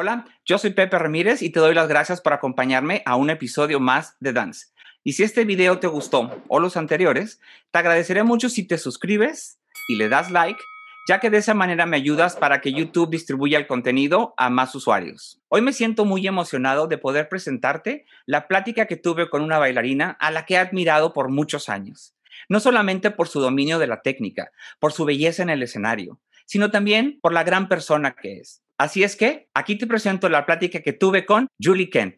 Hola, yo soy Pepe Ramírez y te doy las gracias por acompañarme a un episodio más de Dance. Y si este video te gustó o los anteriores, te agradeceré mucho si te suscribes y le das like, ya que de esa manera me ayudas para que YouTube distribuya el contenido a más usuarios. Hoy me siento muy emocionado de poder presentarte la plática que tuve con una bailarina a la que he admirado por muchos años. No solamente por su dominio de la técnica, por su belleza en el escenario, sino también por la gran persona que es. Así es que aquí te presento la plática que tuve con Julie Kent.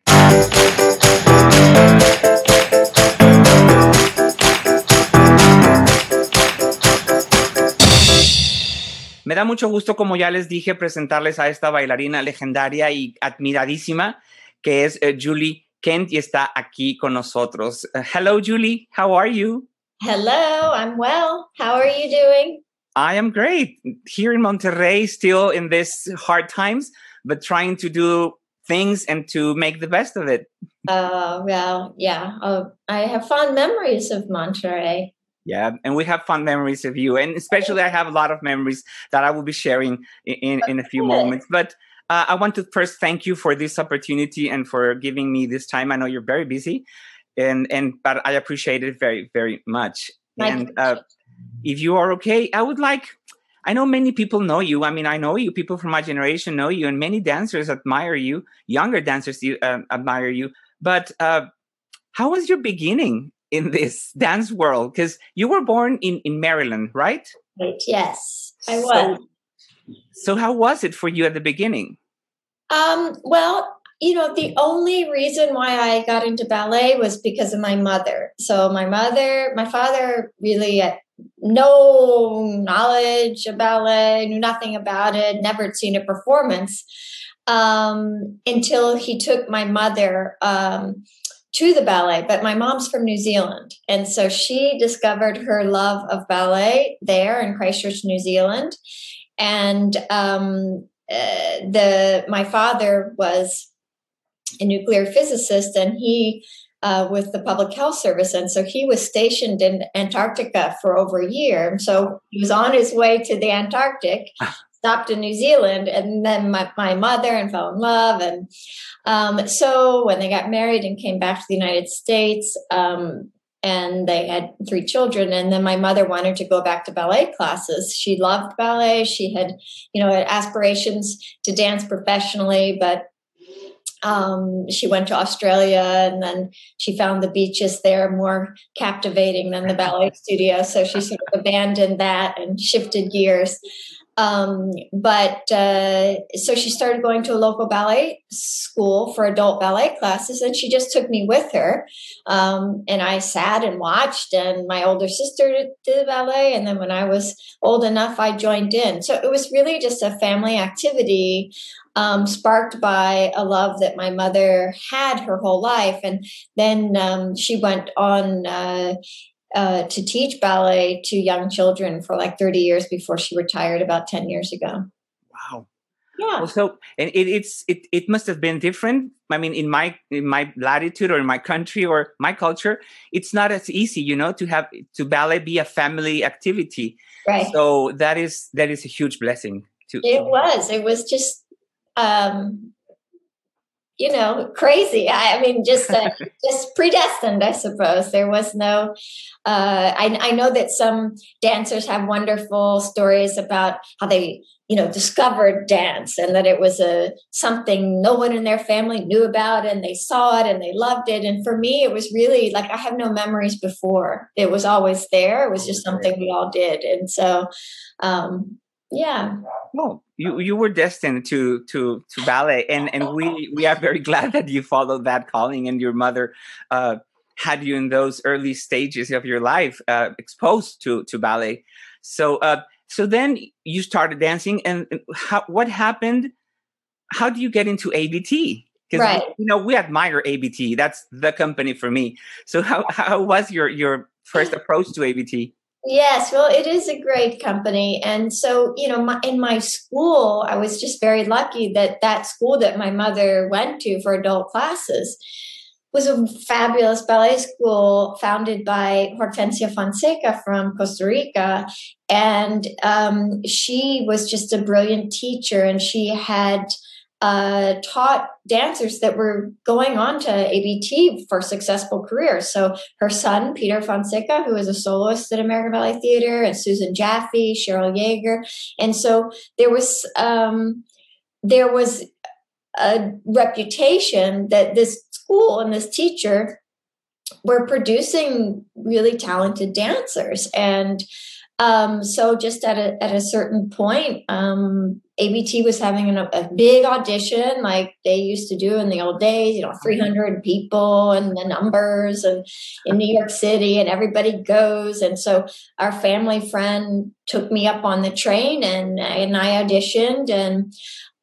Me da mucho gusto, como ya les dije, presentarles a esta bailarina legendaria y admiradísima que es uh, Julie Kent y está aquí con nosotros. Hello, Julie. How are you? Hello, I'm well. How are you doing? I am great here in Monterrey, still in this hard times, but trying to do things and to make the best of it. Uh, well, yeah. Uh, I have fond memories of Monterrey. Yeah, and we have fond memories of you, and especially I have a lot of memories that I will be sharing in, in, in a few moments. But uh, I want to first thank you for this opportunity and for giving me this time. I know you're very busy, and and but I appreciate it very very much. My and uh, if you are okay, I would like. I know many people know you. I mean, I know you. People from my generation know you, and many dancers admire you. Younger dancers you, uh, admire you. But uh, how was your beginning in this dance world? Because you were born in in Maryland, right? Right, Yes, I was. So how was it for you at the beginning? Um, well, you know, the only reason why I got into ballet was because of my mother. So my mother, my father really had no knowledge of ballet, knew nothing about it, never seen a performance um, until he took my mother um, to the ballet. But my mom's from New Zealand. And so she discovered her love of ballet there in Christchurch, New Zealand. And um, uh, the my father was a nuclear physicist and he uh, with the public health service. And so he was stationed in antarctica for over a year. So he was on his way to the antarctic stopped in new zealand and then my, my mother and fell in love. And um, so when they got married and came back to the united states um, and they had three children and then my mother wanted to go back to ballet classes. She loved ballet. She had you know had aspirations to dance professionally but um, she went to australia and then she found the beaches there more captivating than the ballet studio. So she sort of abandoned that and shifted gears um, but uh, so she started going to a local ballet school for adult ballet classes and she just took me with her um, and I sat and watched, and my older sister did the ballet. And then when I was old enough, I joined in. So it was really just a family activity um, sparked by a love that my mother had her whole life. And then um, she went on. Uh, uh, to teach ballet to young children for like 30 years before she retired about 10 years ago. Wow. Yeah. Well, so and it, it's it, it must have been different. I mean, in my in my latitude or in my country or my culture, it's not as easy, you know, to have to ballet be a family activity. Right. So that is that is a huge blessing. To It was. It was just, um, you know, crazy. I, I mean, just uh, just predestined, I suppose. There was no. Uh, I, I know that some dancers have wonderful stories about how they, you know, discovered dance and that it was a something no one in their family knew about, and they saw it and they loved it. And for me, it was really like I have no memories before. It was always there. It was just something we all did, and so. Um, yeah, well, you you were destined to to to ballet, and and we we are very glad that you followed that calling, and your mother. Uh, had you in those early stages of your life uh, exposed to to ballet. So uh, so then you started dancing and and how, what happened? How do you get into abt because Right. you know we admire abt that's the company for me. So how how was your your first approach to abt Yes, well, it is a great company, and so you know, my, in my school, I was just very lucky that that school that my mother went to for adult classes was a fabulous ballet school founded by Hortensia Fonseca from Costa Rica, and um, she was just a brilliant teacher, and she had uh, taught dancers that were going on to ABT for successful careers. So her son, Peter Fonseca, who is a soloist at American Ballet Theater, and Susan Jaffe, Cheryl Yeager. And so there was um, there was a reputation that this school and this teacher were producing really talented dancers and um, so just at a at a certain point, um, ABT was having an, a big audition like they used to do in the old days. You know, three hundred people and the numbers, and in New York City, and everybody goes. And so our family friend took me up on the train, and and I auditioned, and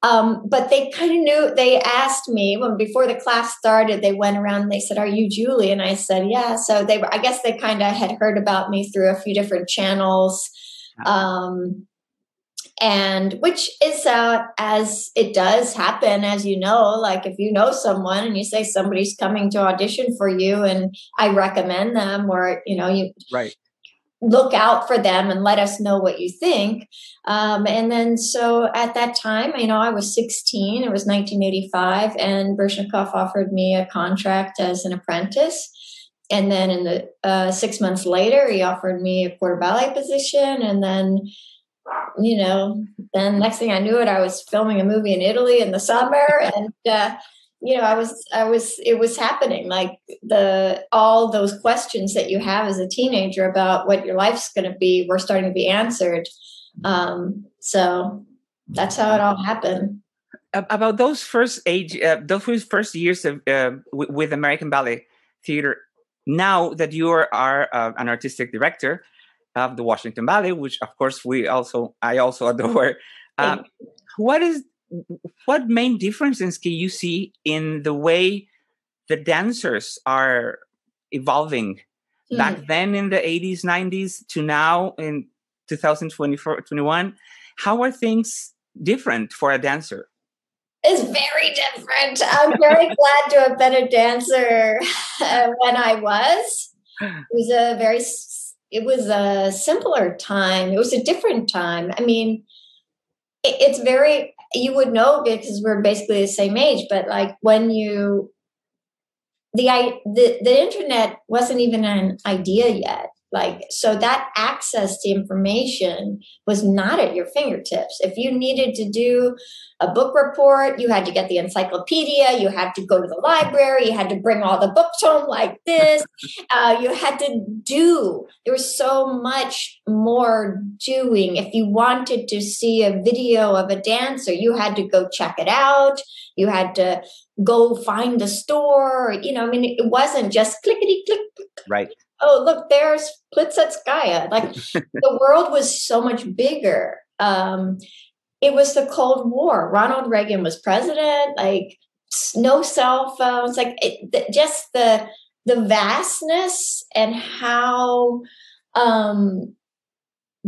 um, but they kind of knew, they asked me when before the class started, they went around and they said, Are you Julie? And I said, Yeah. So they were, I guess they kind of had heard about me through a few different channels. Um, and which is uh, as it does happen as you know like if you know someone and you say somebody's coming to audition for you and i recommend them or you know you right look out for them and let us know what you think. Um, and then, so at that time, you know, I was 16, it was 1985, and Baryshnikov offered me a contract as an apprentice. And then, in the uh, six months later, he offered me a corps de ballet position. And then, you know, then next thing I knew it, I was filming a movie in Italy in the summer. And, uh, you know, I was, I was, it was happening. Like the all those questions that you have as a teenager about what your life's going to be were starting to be answered. Um, so that's how it all happened. About those first age, uh, those first years of uh, w- with American Ballet Theater. Now that you are, are uh, an artistic director of the Washington Ballet, which of course we also, I also adore. Um, what is what main differences can you see in the way the dancers are evolving mm. back then in the 80s 90s to now in 2024 21 how are things different for a dancer? It's very different. I'm very glad to have been a dancer uh, when i was. It was a very it was a simpler time. It was a different time. I mean it, it's very you would know because we're basically the same age but like when you the i the, the internet wasn't even an idea yet like so that access to information was not at your fingertips. If you needed to do a book report you had to get the encyclopedia you had to go to the library you had to bring all the books home like this. Uh, you had to do there was so much more doing. If you wanted to see a video of a dancer you had to go check it out. You had to go find the store. You know i mean it wasn't just clickety click right oh look there's Plisetskaya. like the world was so much bigger. Um it was the cold war. Ronald reagan was president like no cell phones like it, just the the vastness and how um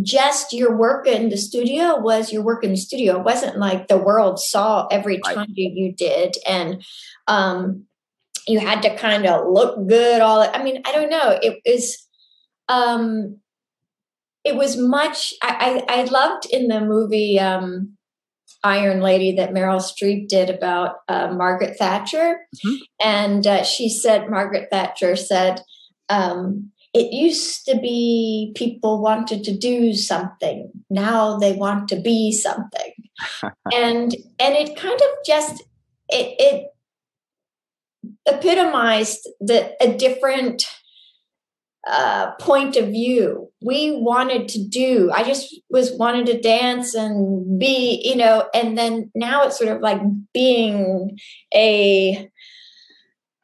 just your work in the studio was your work in the studio. It wasn't like the world saw every time you, you did and um you had to kind of look good all i mean i don't know. It was um it was much i i, I loved in the movie um iron lady that meryl streep did about uh, margaret thatcher. Mm-hmm. and uh, she said margaret thatcher said um it used to be people wanted to do something. Now they want to be something. And and it kind of just it it epitomized the a different uh, point of view. We wanted to do. I just was wanted to dance and be, you know, and then now it's sort of like being a.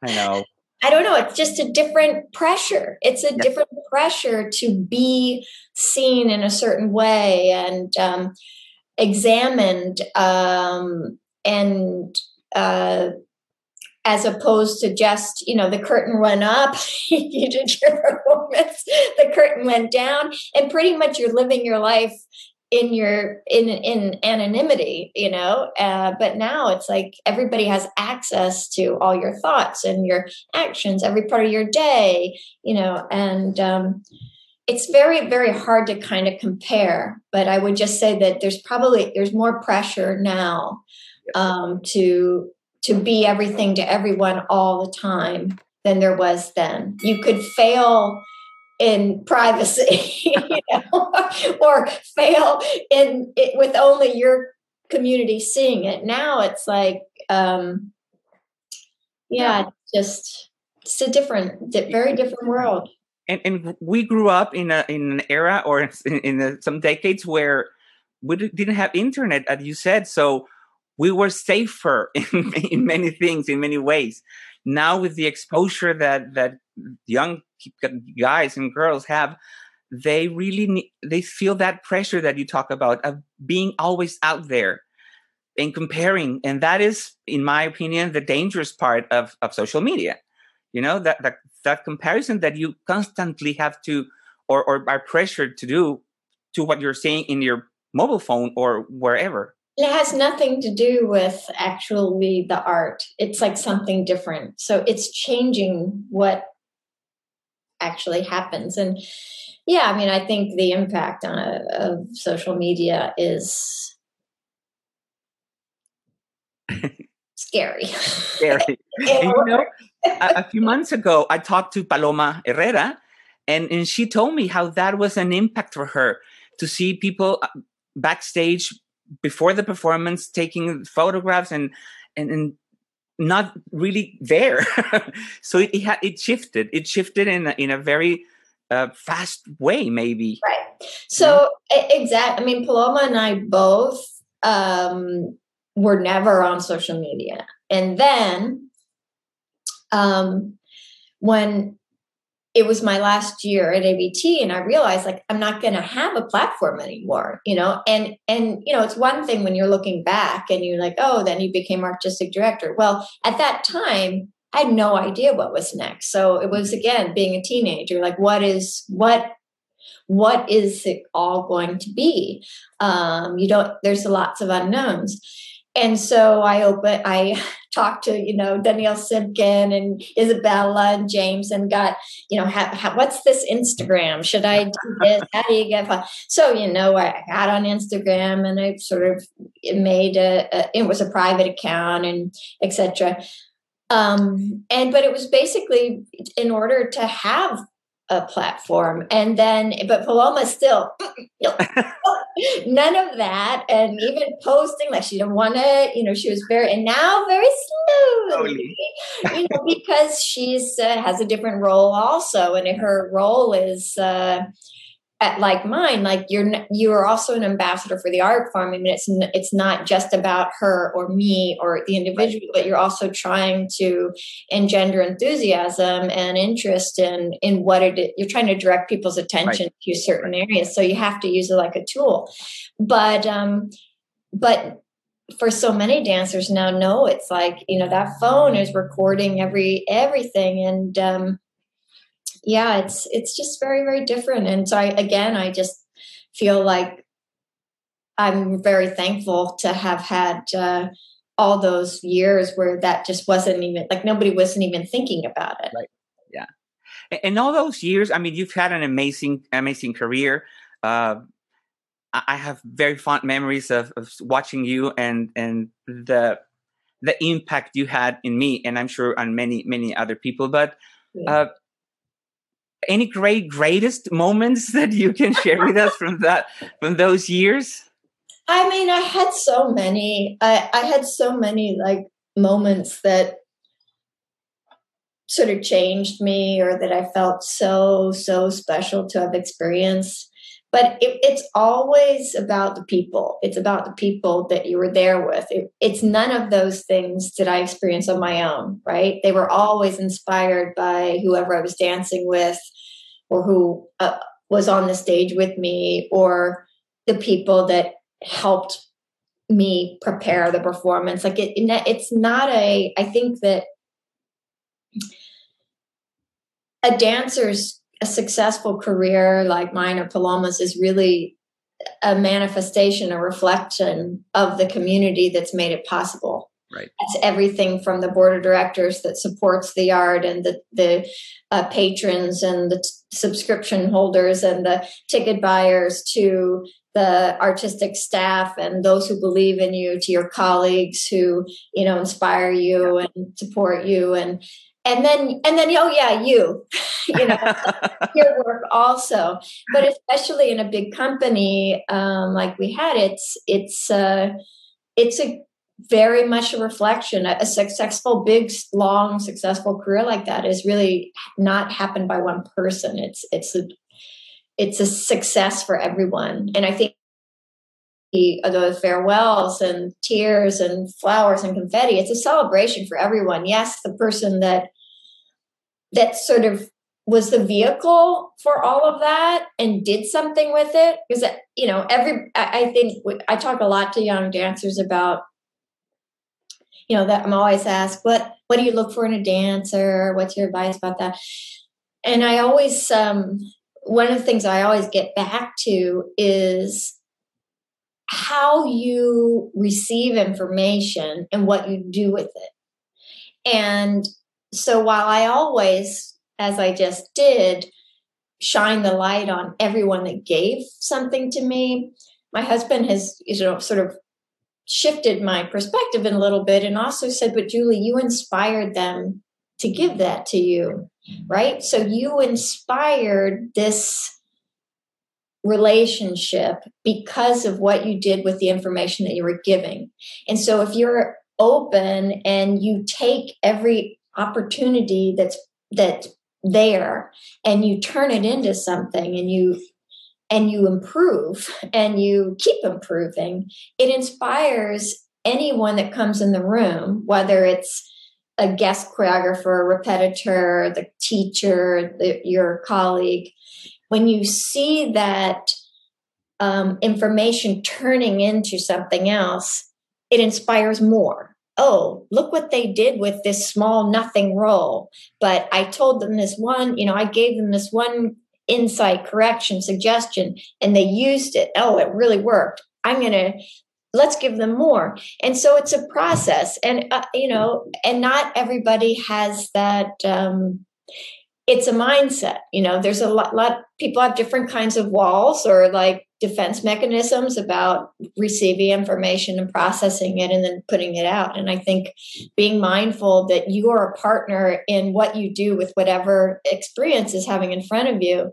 I know. I don't know. It's just a different pressure. It's a different pressure to be seen in a certain way and um, examined um, and uh, as opposed to just you know the curtain went up you did your performance the curtain went down and pretty much you're living your life in your in in anonymity you know? Uh, but now it's like everybody has access to all your thoughts and your actions every part of your day you know? And um, it's very very hard to kind of compare but i would just say that there's probably there's more pressure now um, to to be everything to everyone all the time than there was then. You could fail in privacy, you know, or fail in it with only your community seeing it. Now it's like, um, yeah, yeah. just it's a different, very different world. And, and we grew up in a in an era or in, in a, some decades where we didn't have internet, as you said, so we were safer in, in many things, in many ways. Now, with the exposure that that young guys and girls have, they really need, they feel that pressure that you talk about of being always out there and comparing, and that is, in my opinion, the dangerous part of of social media. You know that that that comparison that you constantly have to or or are pressured to do to what you're saying in your mobile phone or wherever it has nothing to do with actually the art. It's like something different. So it's changing what actually happens. And yeah i mean i think the impact on a, of social media is scary. Scary. You know a, a few months ago i talked to paloma herrera and, and she told me how that was an impact for her to see people uh, backstage before the performance taking photographs and and, and not really there. So it, it, had it shifted. It shifted in a, in a very uh, fast way maybe. Right. So yeah. exactly i mean paloma and i both um were never on social media. And then um when it was my last year at ABT and I realized like I'm not going to have a platform anymore, you know. And and you know, it's one thing when you're looking back and you're like, "Oh, then you became artistic director." Well, at that time, I had no idea what was next. So it was again being a teenager like what is what what is it all going to be? Um, you don't there's lots of unknowns and so I open, I talked to you know Daniil Simkin and Isabella and James and got you know ha, ha, what's this Instagram? Should I do this? How do you get? Fun? So you know I got on Instagram and I sort of made a, a it was a private account and etc. Um, and but it was basically in order to have a platform. And then, but Paloma still, none of that. And even posting, like she didn't want to, you know, she was very, and now very slowly, you know, because she's uh, has a different role also. And her role is, uh, at like mine like you're you're also an ambassador for the art form i mean it's it's not just about her or me or the individual but you're also trying to engender enthusiasm and interest in in what it you're trying to direct people's attention right. to certain areas so you have to use it like a tool. But um but for so many dancers now no it's like you know that phone is recording every everything and um yeah, it's it's just very very different. And so I again, I just feel like I'm very thankful to have had uh, all those years where that just wasn't even like nobody wasn't even thinking about it. Right. Yeah. And all those years, I mean, you've had an amazing, amazing career. Uh, I have very fond memories of, of watching you and and the the impact you had in me, and I'm sure on many many other people. But yeah. uh, any great greatest moments that you can share with us from that from those years? I mean, I had so many. I, I had so many like moments that sort of changed me or that I felt so, so special to have experienced. But it, it's always about the people. It's about the people that you were there with. It, it's none of those things that I experienced on my own, right? They were always inspired by whoever I was dancing with or who uh, was on the stage with me or the people that helped me prepare the performance like it, it's not a i think that a dancer's a successful career like mine or paloma's is really a manifestation a reflection of the community that's made it possible Right. It's everything from the board of directors that supports the art and the the uh, patrons and the t- subscription holders and the ticket buyers to the artistic staff and those who believe in you to your colleagues who you know inspire you and support you and and then and then oh yeah you you know your work also but especially in a big company um, like we had it's it's uh, it's a very much a reflection a, a successful big long successful career like that is really not happened by one person it's it's a it's a success for everyone. And I think the farewells and tears and flowers and confetti, it's a celebration for everyone. Yes, the person that that sort of was the vehicle for all of that and did something with it? Because you know every I think I talk a lot to young dancers about you know that I'm always asked what what do you look for in a dancer? What's your advice about that? And I always um one of the things I always get back to is how you receive information and what you do with it. And so while I always, as I just did, shine the light on everyone that gave something to me, my husband has, you know, sort of shifted my perspective in a little bit and also said, but Julie, you inspired them to give that to you right? So you inspired this relationship because of what you did with the information that you were giving. And so if you're open and you take every opportunity that's that there and you turn it into something and you and you improve and you keep improving it inspires anyone that comes in the room whether it's a guest choreographer, a repetitor, the teacher, the, your colleague, when you see that um, information turning into something else, it inspires more. Oh, look what they did with this small nothing role. But I told them this one, you know, I gave them this one insight, correction, suggestion, and they used it. Oh, it really worked. I'm going to let's give them more and so it's a process and uh, you know and not everybody has that um it's a mindset you know there's a lot, lot people have different kinds of walls or like defense mechanisms about receiving information and processing it and then putting it out and i think being mindful that you are a partner in what you do with whatever experience is having in front of you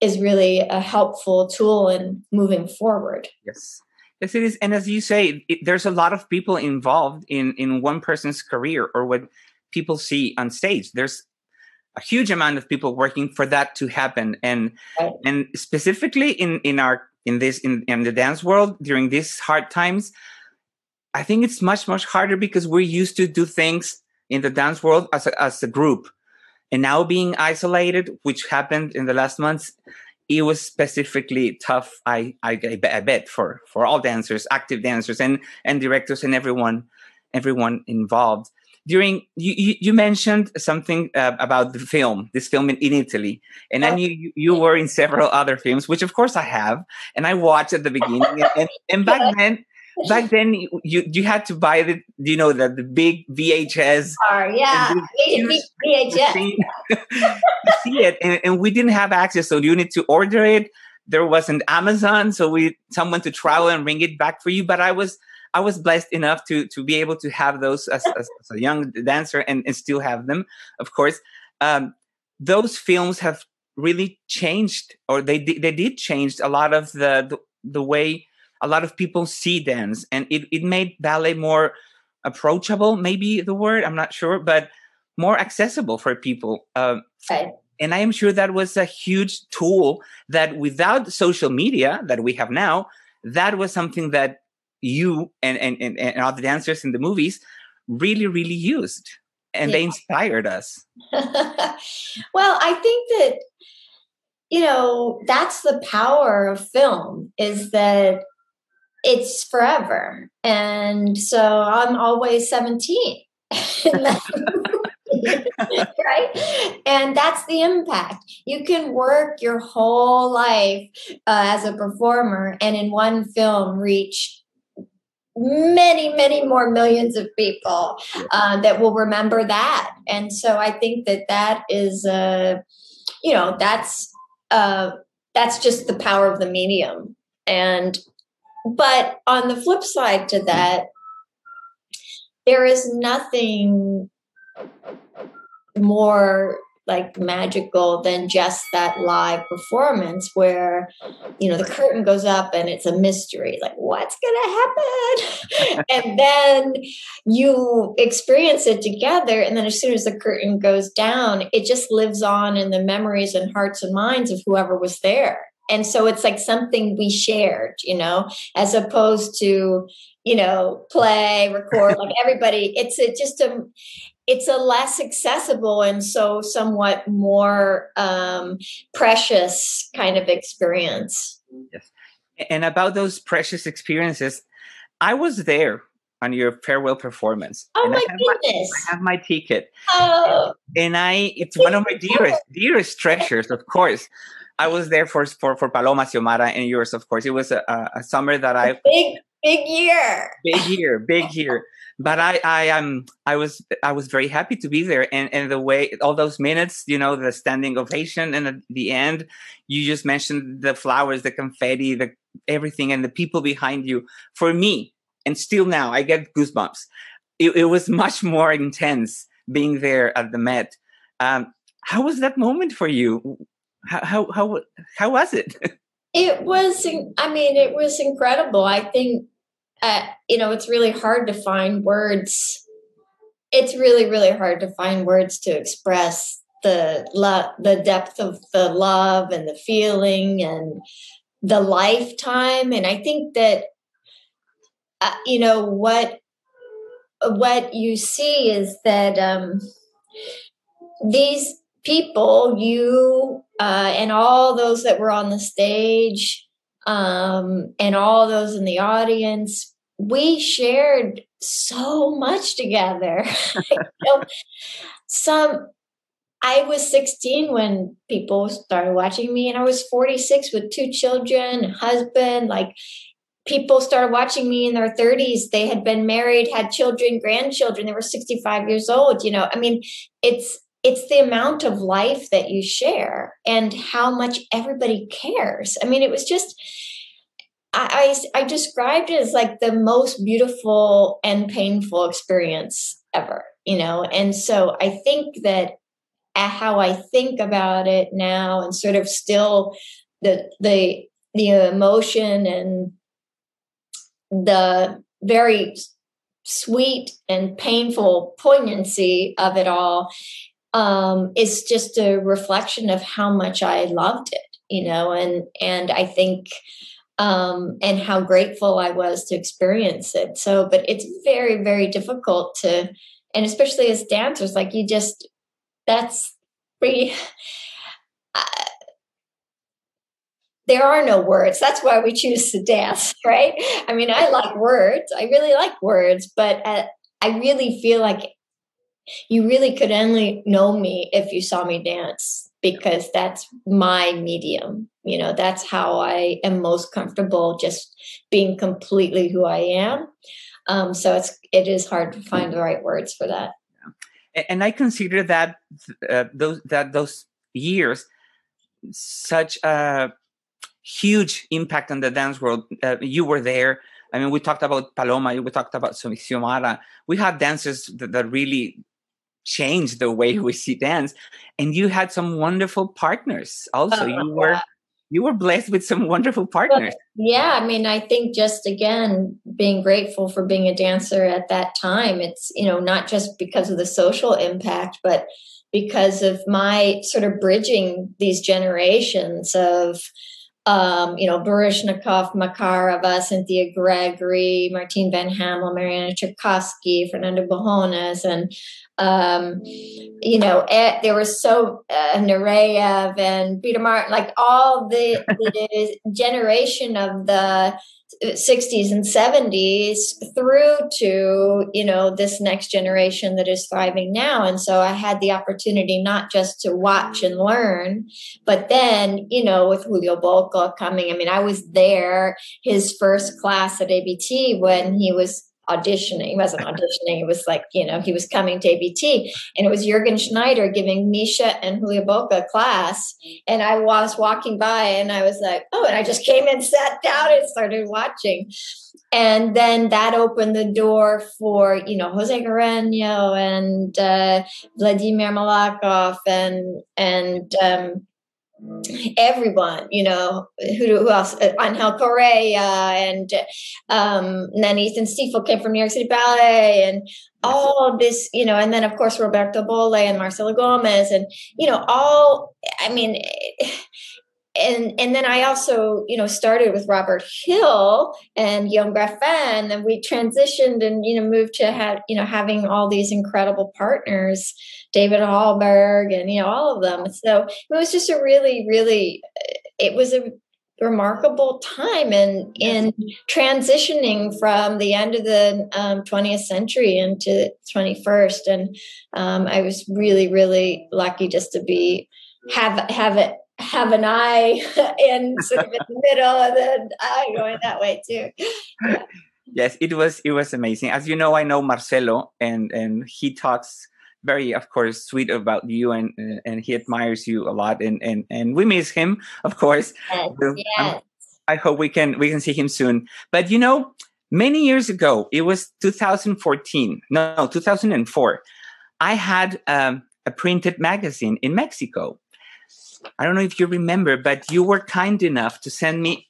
is really a helpful tool in moving forward yes Yes, it is. And as you say, it, there's a lot of people involved in in one person's career or what people see on stage. There's a huge amount of people working for that to happen, and right. and specifically in in our in this in, in the dance world during these hard times, I think it's much much harder because we're used to do things in the dance world as a, as a group, and now being isolated, which happened in the last months, it was specifically tough I, I i bet for for all dancers active dancers and and directors and everyone everyone involved during you you, mentioned something uh, about the film this film in, in italy and then oh. you you were in several other films which of course i have and i watched at the beginning and, and, back then back then you you had to buy the you know the, the big VHS. Oh, yeah, VHS. See, see it, and, and, we didn't have access, so you need to order it. There wasn't Amazon, so we someone to travel and bring it back for you. But I was I was blessed enough to to be able to have those as, as, as a young dancer and, and still have them. Of course, um, those films have really changed, or they they did change a lot of the, the, the way a lot of people see dance and it, it made ballet more approachable maybe the word i'm not sure but more accessible for people right. and i am sure that was a huge tool that without social media that we have now that was something that you and and, and, and all the dancers in the movies really really used and yeah. they inspired us well i think that you know that's the power of film is that it's forever. And so I'm always 17. right? And that's the impact. You can work your whole life uh, as a performer and in one film reach many, many more millions of people uh, that will remember that. And so I think that that is, uh, you know, that's uh, that's just the power of the medium. And but on the flip side to that, there is nothing more like magical than just that live performance where you know the curtain goes up and it's a mystery like what's gonna happen? And then you experience it together and then as soon as the curtain goes down it just lives on in the memories and hearts and minds of whoever was there. And so it's like something we shared you know as opposed to you know play record like everybody it's a, just a it's a less accessible and so somewhat more um, precious kind of experience yes and about those precious experiences i was there on your farewell performance. Oh and my I goodness! My, I have my ticket. Oh. And I, it's one of my dearest, dearest treasures, of course. I was there for for for Paloma Xiomara and yours, of course. It was a, a summer that I big big year, big year, big year. But I I um I was I was very happy to be there, and and the way all those minutes, you know, the standing ovation, and at the end, you just mentioned the flowers, the confetti, the everything, and the people behind you. For me, and still now, I get goosebumps. It, it was much more intense being there at the Met. Um, how was that moment for you? how how how, how was it? it was. I mean, it was incredible. I think uh, you know it's really hard to find words. It's really really hard to find words to express the love, the depth of the love and the feeling and the lifetime. And I think that uh, you know what what you see is that um, these people, you uh, and all those that were on the stage, um, and all those in the audience, we shared so much together. you know, some I was 16 when people started watching me, and I was 46 with two children, husband. Like people started watching me in their 30s. They had been married, had children, grandchildren. They were 65 years old. You know, I mean, it's it's the amount of life that you share and how much everybody cares. I mean, it was just, I, I, I described it as like the most beautiful and painful experience ever, you know? And so I think that how I think about it now and sort of still the, the, the emotion and the very sweet and painful poignancy of it all um, is just a reflection of how much I loved it, you know, and and I think um, and how grateful I was to experience it. So, but it's very very difficult to, and especially as dancers, like you just that's pretty. Uh, there are no words. That's why we choose to dance, right? I mean, I like words. I really like words, but uh, I really feel like you really could only know me if you saw me dance because that's my medium. You know that's how i am most comfortable just being completely who i am. Um, so it's it is hard to find the right words for that. And i consider that uh, those that those years such a huge impact on the dance world uh, you were there. I mean, we talked about Paloma, we talked about Xiomara. We had dancers that, that really changed the way we see dance and you had some wonderful partners also. Oh, you were you were blessed with some wonderful partners. yeah i mean i think just again being grateful for being a dancer at that time it's you know not just because of the social impact but because of my sort of bridging these generations of um, you know, Baryshnikov, Makarova, Cynthia Gregory, Martine Van Hamel, Marianna Tcherkassky, Fernando Bujones, and um, you know, there was so uh, Nureyev and Peter Martin, like all the, the generation of the 60s and 70s through to you know this next generation that is thriving now. And so i had the opportunity not just to watch and learn but then you know with julio bocca coming i mean i was there his first class at abt when he was auditioning. He wasn't auditioning. It was like, you know, he was coming to ABT and it was Jürgen Schneider giving Misha and Julio Bocca class. And I was walking by and I was like, oh, and I just came and sat down and started watching. And then that opened the door for, you know, Jose Carreño and uh, Vladimir Malakhov and, and, um, everyone, you know, who, who else? Uh, Angel Corella and, um, and then Ethan Stiefel came from New York City Ballet and all this, you know, and then of course Roberto Bolle and Marcelo Gomes and, you know, all, I mean, and and then I also, you know, started with Robert Hill and Guillaume Graffin, and we transitioned and you know moved to have you know having all these incredible partners, David Hallberg, and you know all of them. So it was just a really, really, it was a remarkable time in in transitioning from the end of the um, 20th century into 21st, and um, I was really, really lucky just to be have have it have an eye in sort of in the middle and then eye going that way too. Yeah. Yes, it was it was amazing. As you know, I know Marcelo and and he talks very of course sweet about you and and he admires you a lot and and and we miss him of course yes, yes. i hope we can we can see him soon but you know many years ago it was 2014 no 2004 i had um, a printed magazine in mexico I don't know if you remember, but you were kind enough to send me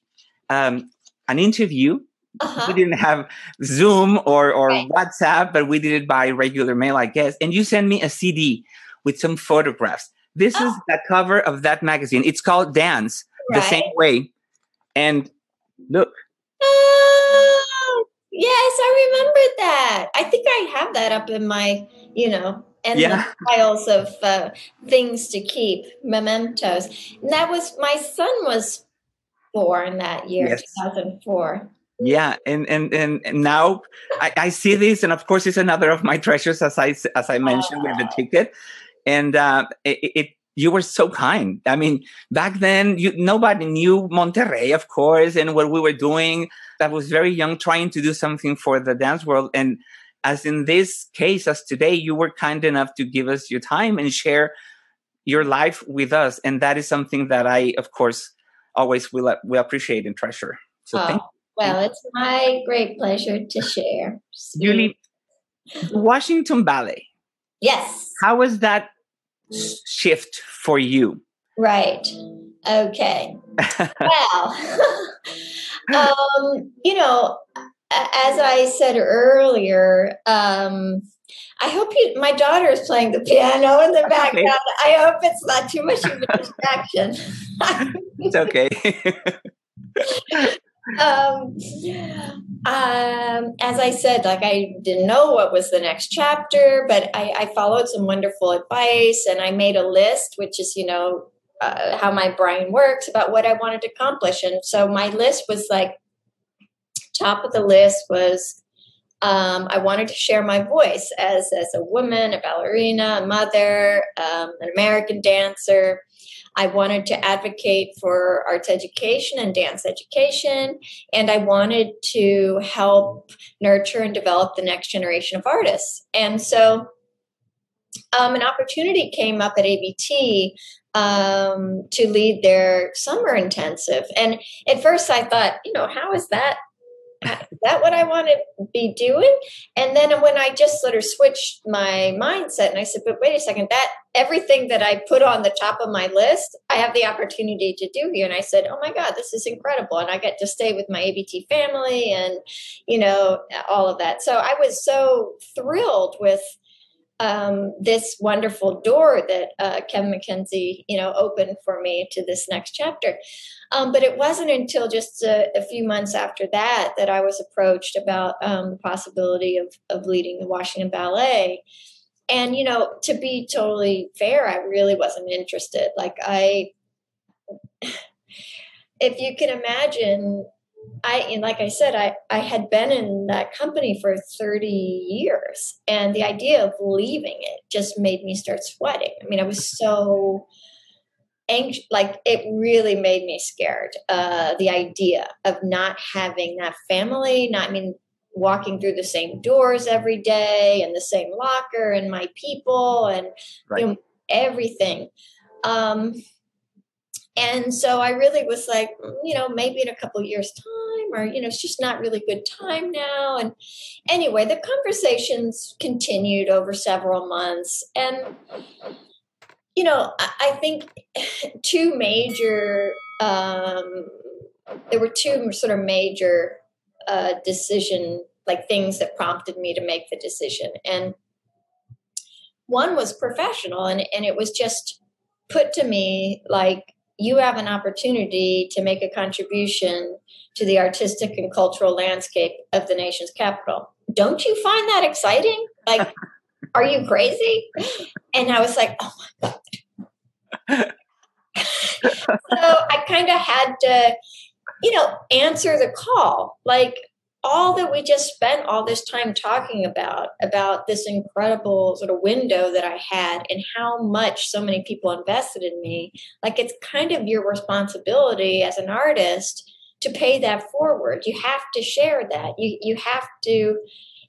um, an interview. Uh-huh. We didn't have Zoom or, or right. WhatsApp, but we did it by regular mail, I guess. And you sent me a CD with some photographs. This oh. is the cover of that magazine. It's called Dance, right. the same way. And look. Oh, yes, I remember that. I think I have that up in my, you know, and yeah. the piles of uh, things to keep, mementos. And that was my son was born that year, yes. 2004. Yeah, and and and now I, I, see this, and of course, it's another of my treasures, as I as I mentioned oh. with the ticket, and uh, it, it you were so kind. I mean, back then, you, nobody knew Monterrey, of course, and what we were doing. I was very young, trying to do something for the dance world, and as in this case, as today, you were kind enough to give us your time and share your life with us. And that is something that I, of course, always will, will appreciate and treasure. So oh, well, it's my great pleasure to share. Julie, Washington Ballet. Yes. How was that shift for you? Right. Okay. well, um, you know, as I said earlier, um, I hope you. My daughter is playing the piano in the background. I hope it's not too much of a distraction. it's okay. um, um, as I said, like I didn't know what was the next chapter, but I, I followed some wonderful advice, and I made a list, which is you know uh, how my brain works about what I wanted to accomplish, and so my list was like top of the list was um, I wanted to share my voice as as a woman, a ballerina, a mother, um, an American dancer. I wanted to advocate for arts education and dance education, and I wanted to help nurture and develop the next generation of artists. And so, um, an opportunity came up at ABT um, to lead their summer intensive. And at first, I thought, you know, how is that is that what I want to be doing? And then when I just sort of switched my mindset and I said, but wait a second, that everything that I put on the top of my list, I have the opportunity to do here. And I said, oh my God, this is incredible. And I get to stay with my ABT family and, you know, all of that. So I was so thrilled with um, this wonderful door that uh, Kevin McKenzie, you know, opened for me to this next chapter. Um, but it wasn't until just a, a, few months after that that I was approached about um, the possibility of, of leading the Washington Ballet. And, you know, to be totally fair, I really wasn't interested. Like, I, if you can imagine, I and like I said, I, I had been in that company for 30 years. And the idea of leaving it just made me start sweating. I mean, I was so anxious, like it really made me scared. Uh, the idea of not having that family, not I mean walking through the same doors every day and the same locker and my people and right. you know, everything. Um, and so I really was like, mm, you know, maybe in a couple years' time, or you know, it's just not really good time now. And anyway, the conversations continued over several months, and you know, I, I think two major, um, there were two sort of major uh, decision, like things that prompted me to make the decision, and one was professional, and and it was just put to me like you have an opportunity to make a contribution to the artistic and cultural landscape of the nation's capital. Don't you find that exciting? Like, are you crazy? And I was like, oh my God. so I kind of had to, you know, answer the call. Like, all that we just spent all this time talking about about this incredible sort of window that i had and how much so many people invested in me like it's kind of your responsibility as an artist to pay that forward. You have to share that. You you have to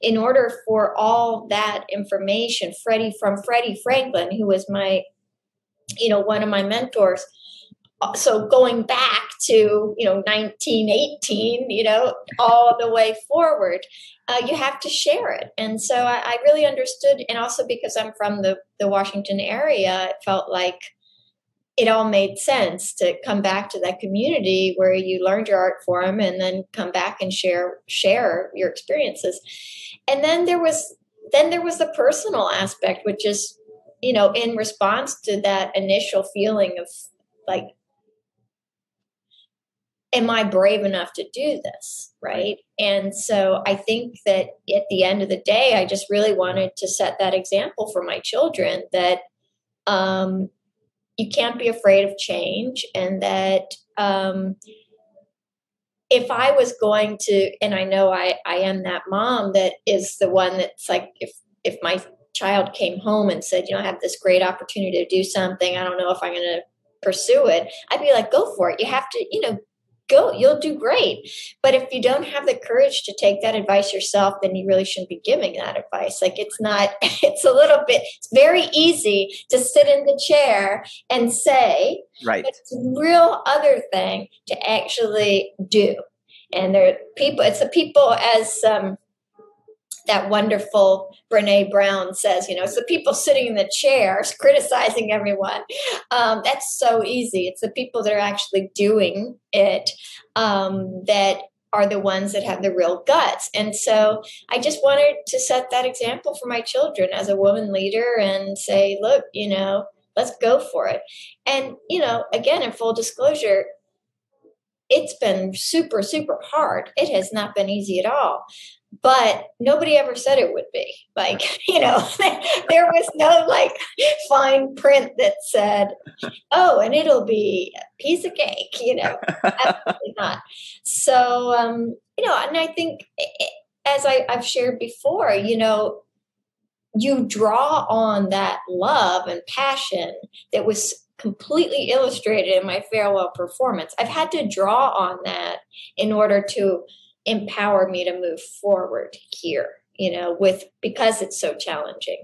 in order for all that information freddie from freddie franklin who was my you know one of my mentors so going back to you know 1918 you know all the way forward uh, you have to share it. And so I, I, really understood and also because i'm from the, the washington area it felt like it all made sense to come back to that community where you learned your art form and then come back and share share your experiences. And then there was then there was the personal aspect which is you know in response to that initial feeling of like am I brave enough to do this? Right. And so I think that at the end of the day, I just really wanted to set that example for my children that um, you can't be afraid of change and that um, if I was going to, and I know I, I am that mom that is the one that's like, if, if my child came home and said, you know, I have this great opportunity to do something, I don't know if I'm going to pursue it, I'd be like, go for it. You have to, you know, go you'll do great. But if you don't have the courage to take that advice yourself then you really shouldn't be giving that advice. Like it's not it's a little bit it's very easy to sit in the chair and say right. It's a real other thing to actually do. And there are people it's the people as um that wonderful Brene Brown says, you know, it's the people sitting in the chairs criticizing everyone. Um, that's so easy. It's the people that are actually doing it um, that are the ones that have the real guts. And so I just wanted to set that example for my children as a woman leader and say, look, you know, let's go for it. And, you know, again, in full disclosure, it's been super, super hard. It has not been easy at all but nobody ever said it would be. Like you know there was no like fine print that said oh and it'll be a piece of cake you know? Absolutely not. So um you know and i think as I, i've shared before you know you draw on that love and passion that was completely illustrated in my farewell performance. I've had to draw on that in order to empower me to move forward here you know with because it's so challenging.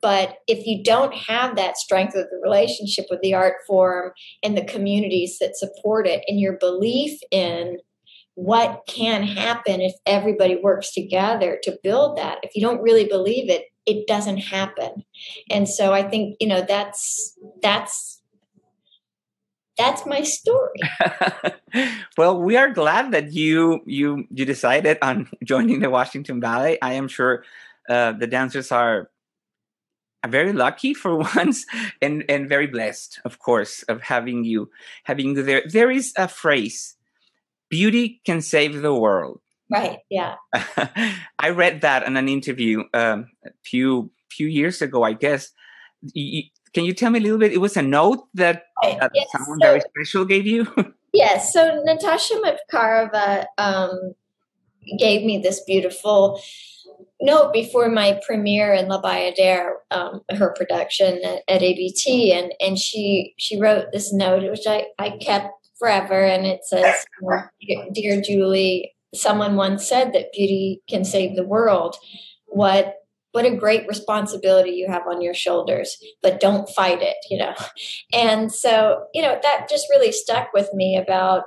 But if you don't have that strength of the relationship with the art form and the communities that support it and your belief in what can happen if everybody works together to build that if you don't really believe it it doesn't happen. And so i think you know that's that's that's my story. well, we are glad that you you you decided on joining the Washington Ballet. I am sure uh, the dancers are very lucky for once and and very blessed, of course, of having you having you there. There is a phrase: "Beauty can save the world." Right. Yeah. I read that in an interview um, a few few years ago, I guess. Can you tell me a little bit? It was a note that, that yes, someone so, very special gave you. yes. So Natasha Makarova um, gave me this beautiful note before my premiere in La Bayadere, um, her production at, at, ABT, and and she she wrote this note which I I kept forever, and it says, "Dear Julie, someone once said that beauty can save the world. What what a great responsibility you have on your shoulders, but don't fight it, you know. And so, you know, that just really stuck with me about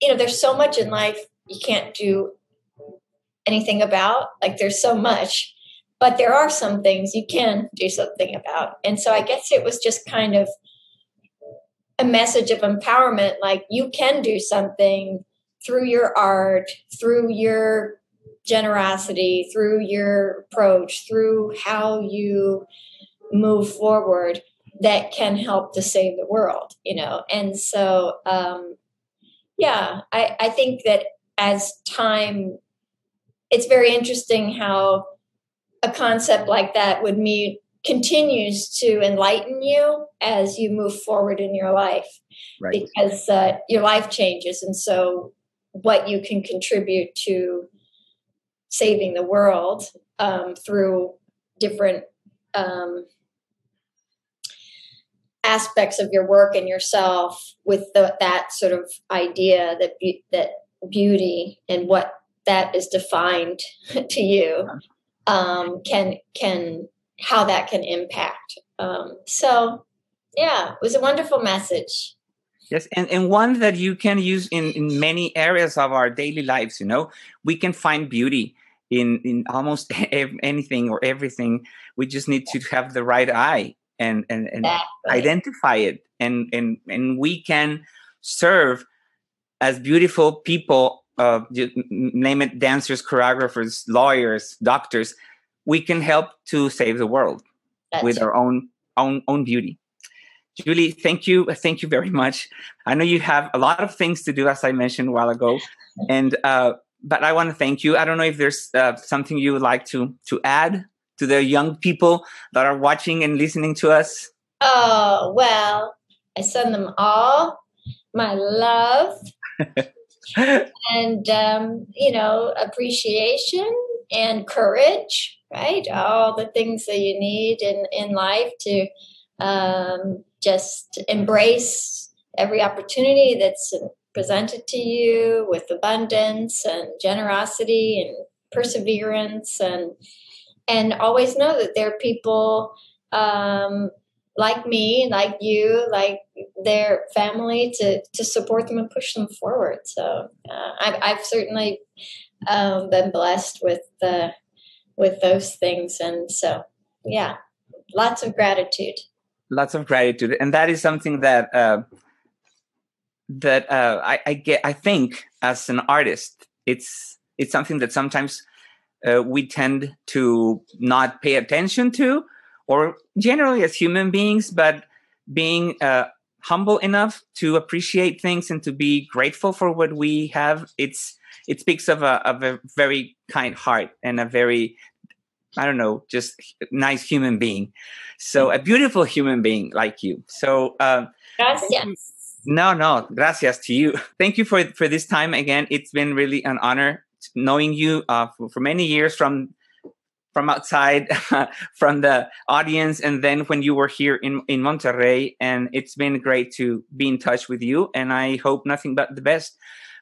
you know, there's so much in life you can't do anything about. Like there's so much, but there are some things you can do something about. And so I guess it was just kind of a message of empowerment like you can do something through your art, through your generosity, through your approach, through how you move forward that can help to save the world, you know. And so um yeah, I, I think that as time it's very interesting how a concept like that would meet continues to enlighten you as you move forward in your life right. because uh, your life changes and so what you can contribute to saving the world um, through different um, aspects of your work and yourself with the, that sort of idea that be- that beauty and what that is defined to you um, can can how that can impact. Um, so, yeah, it was a wonderful message. Yes, and, and one that you can use in, in many areas of our daily lives. You know, we can find beauty in in almost anything or everything. We just need to have the right eye and and, and exactly. identify it, and and and we can serve as beautiful people. Uh, name it dancers, choreographers, lawyers, doctors we can help to save the world That's with our own own own beauty. Julie, thank you, thank you very much. I know you have a lot of things to do, as I mentioned a while ago, and uh, but I want to thank you. I don't know if there's uh, something you would like to to add to the young people that are watching and listening to us. Oh well, I send them all my love and um, you know appreciation and courage right? All the things that you need in, in life to um, just embrace every opportunity that's presented to you with abundance and generosity and perseverance and and always know that there are people um, like me, like you, like their family to to support them and push them forward. So uh, I've, I've certainly um, been blessed with the with those things. And so, yeah, lots of gratitude. Lots of gratitude, and that is something that uh, that uh, I, I, get. I think as an artist, it's it's something that sometimes uh, we tend to not pay attention to, or generally as human beings, but being uh, humble enough to appreciate things and to be grateful for what we have. It's it speaks of a, of a very kind heart and a very I don't know, just nice human being. So a beautiful human being like you. So uh, gracias. No, no, gracias to you. Thank you for for this time again. It's been really an honor knowing you uh, for, for many years from from outside, from the audience, and then when you were here in in Monterrey. And it's been great to be in touch with you. And I hope nothing but the best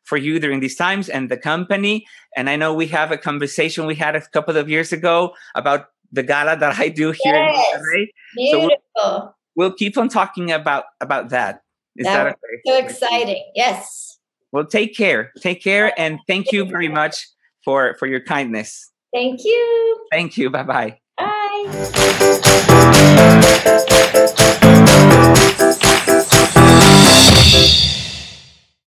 for you during these times and the company. And I know we have a conversation we had a couple of years ago about the gala that I do here yes. in Monterrey. Beautiful. So we'll, we'll, keep on talking about about that. Is that, that okay? So exciting. Yes. Well, take care. Take care, and thank you very much for for your kindness. Thank you. Thank you. Bye-bye. Bye.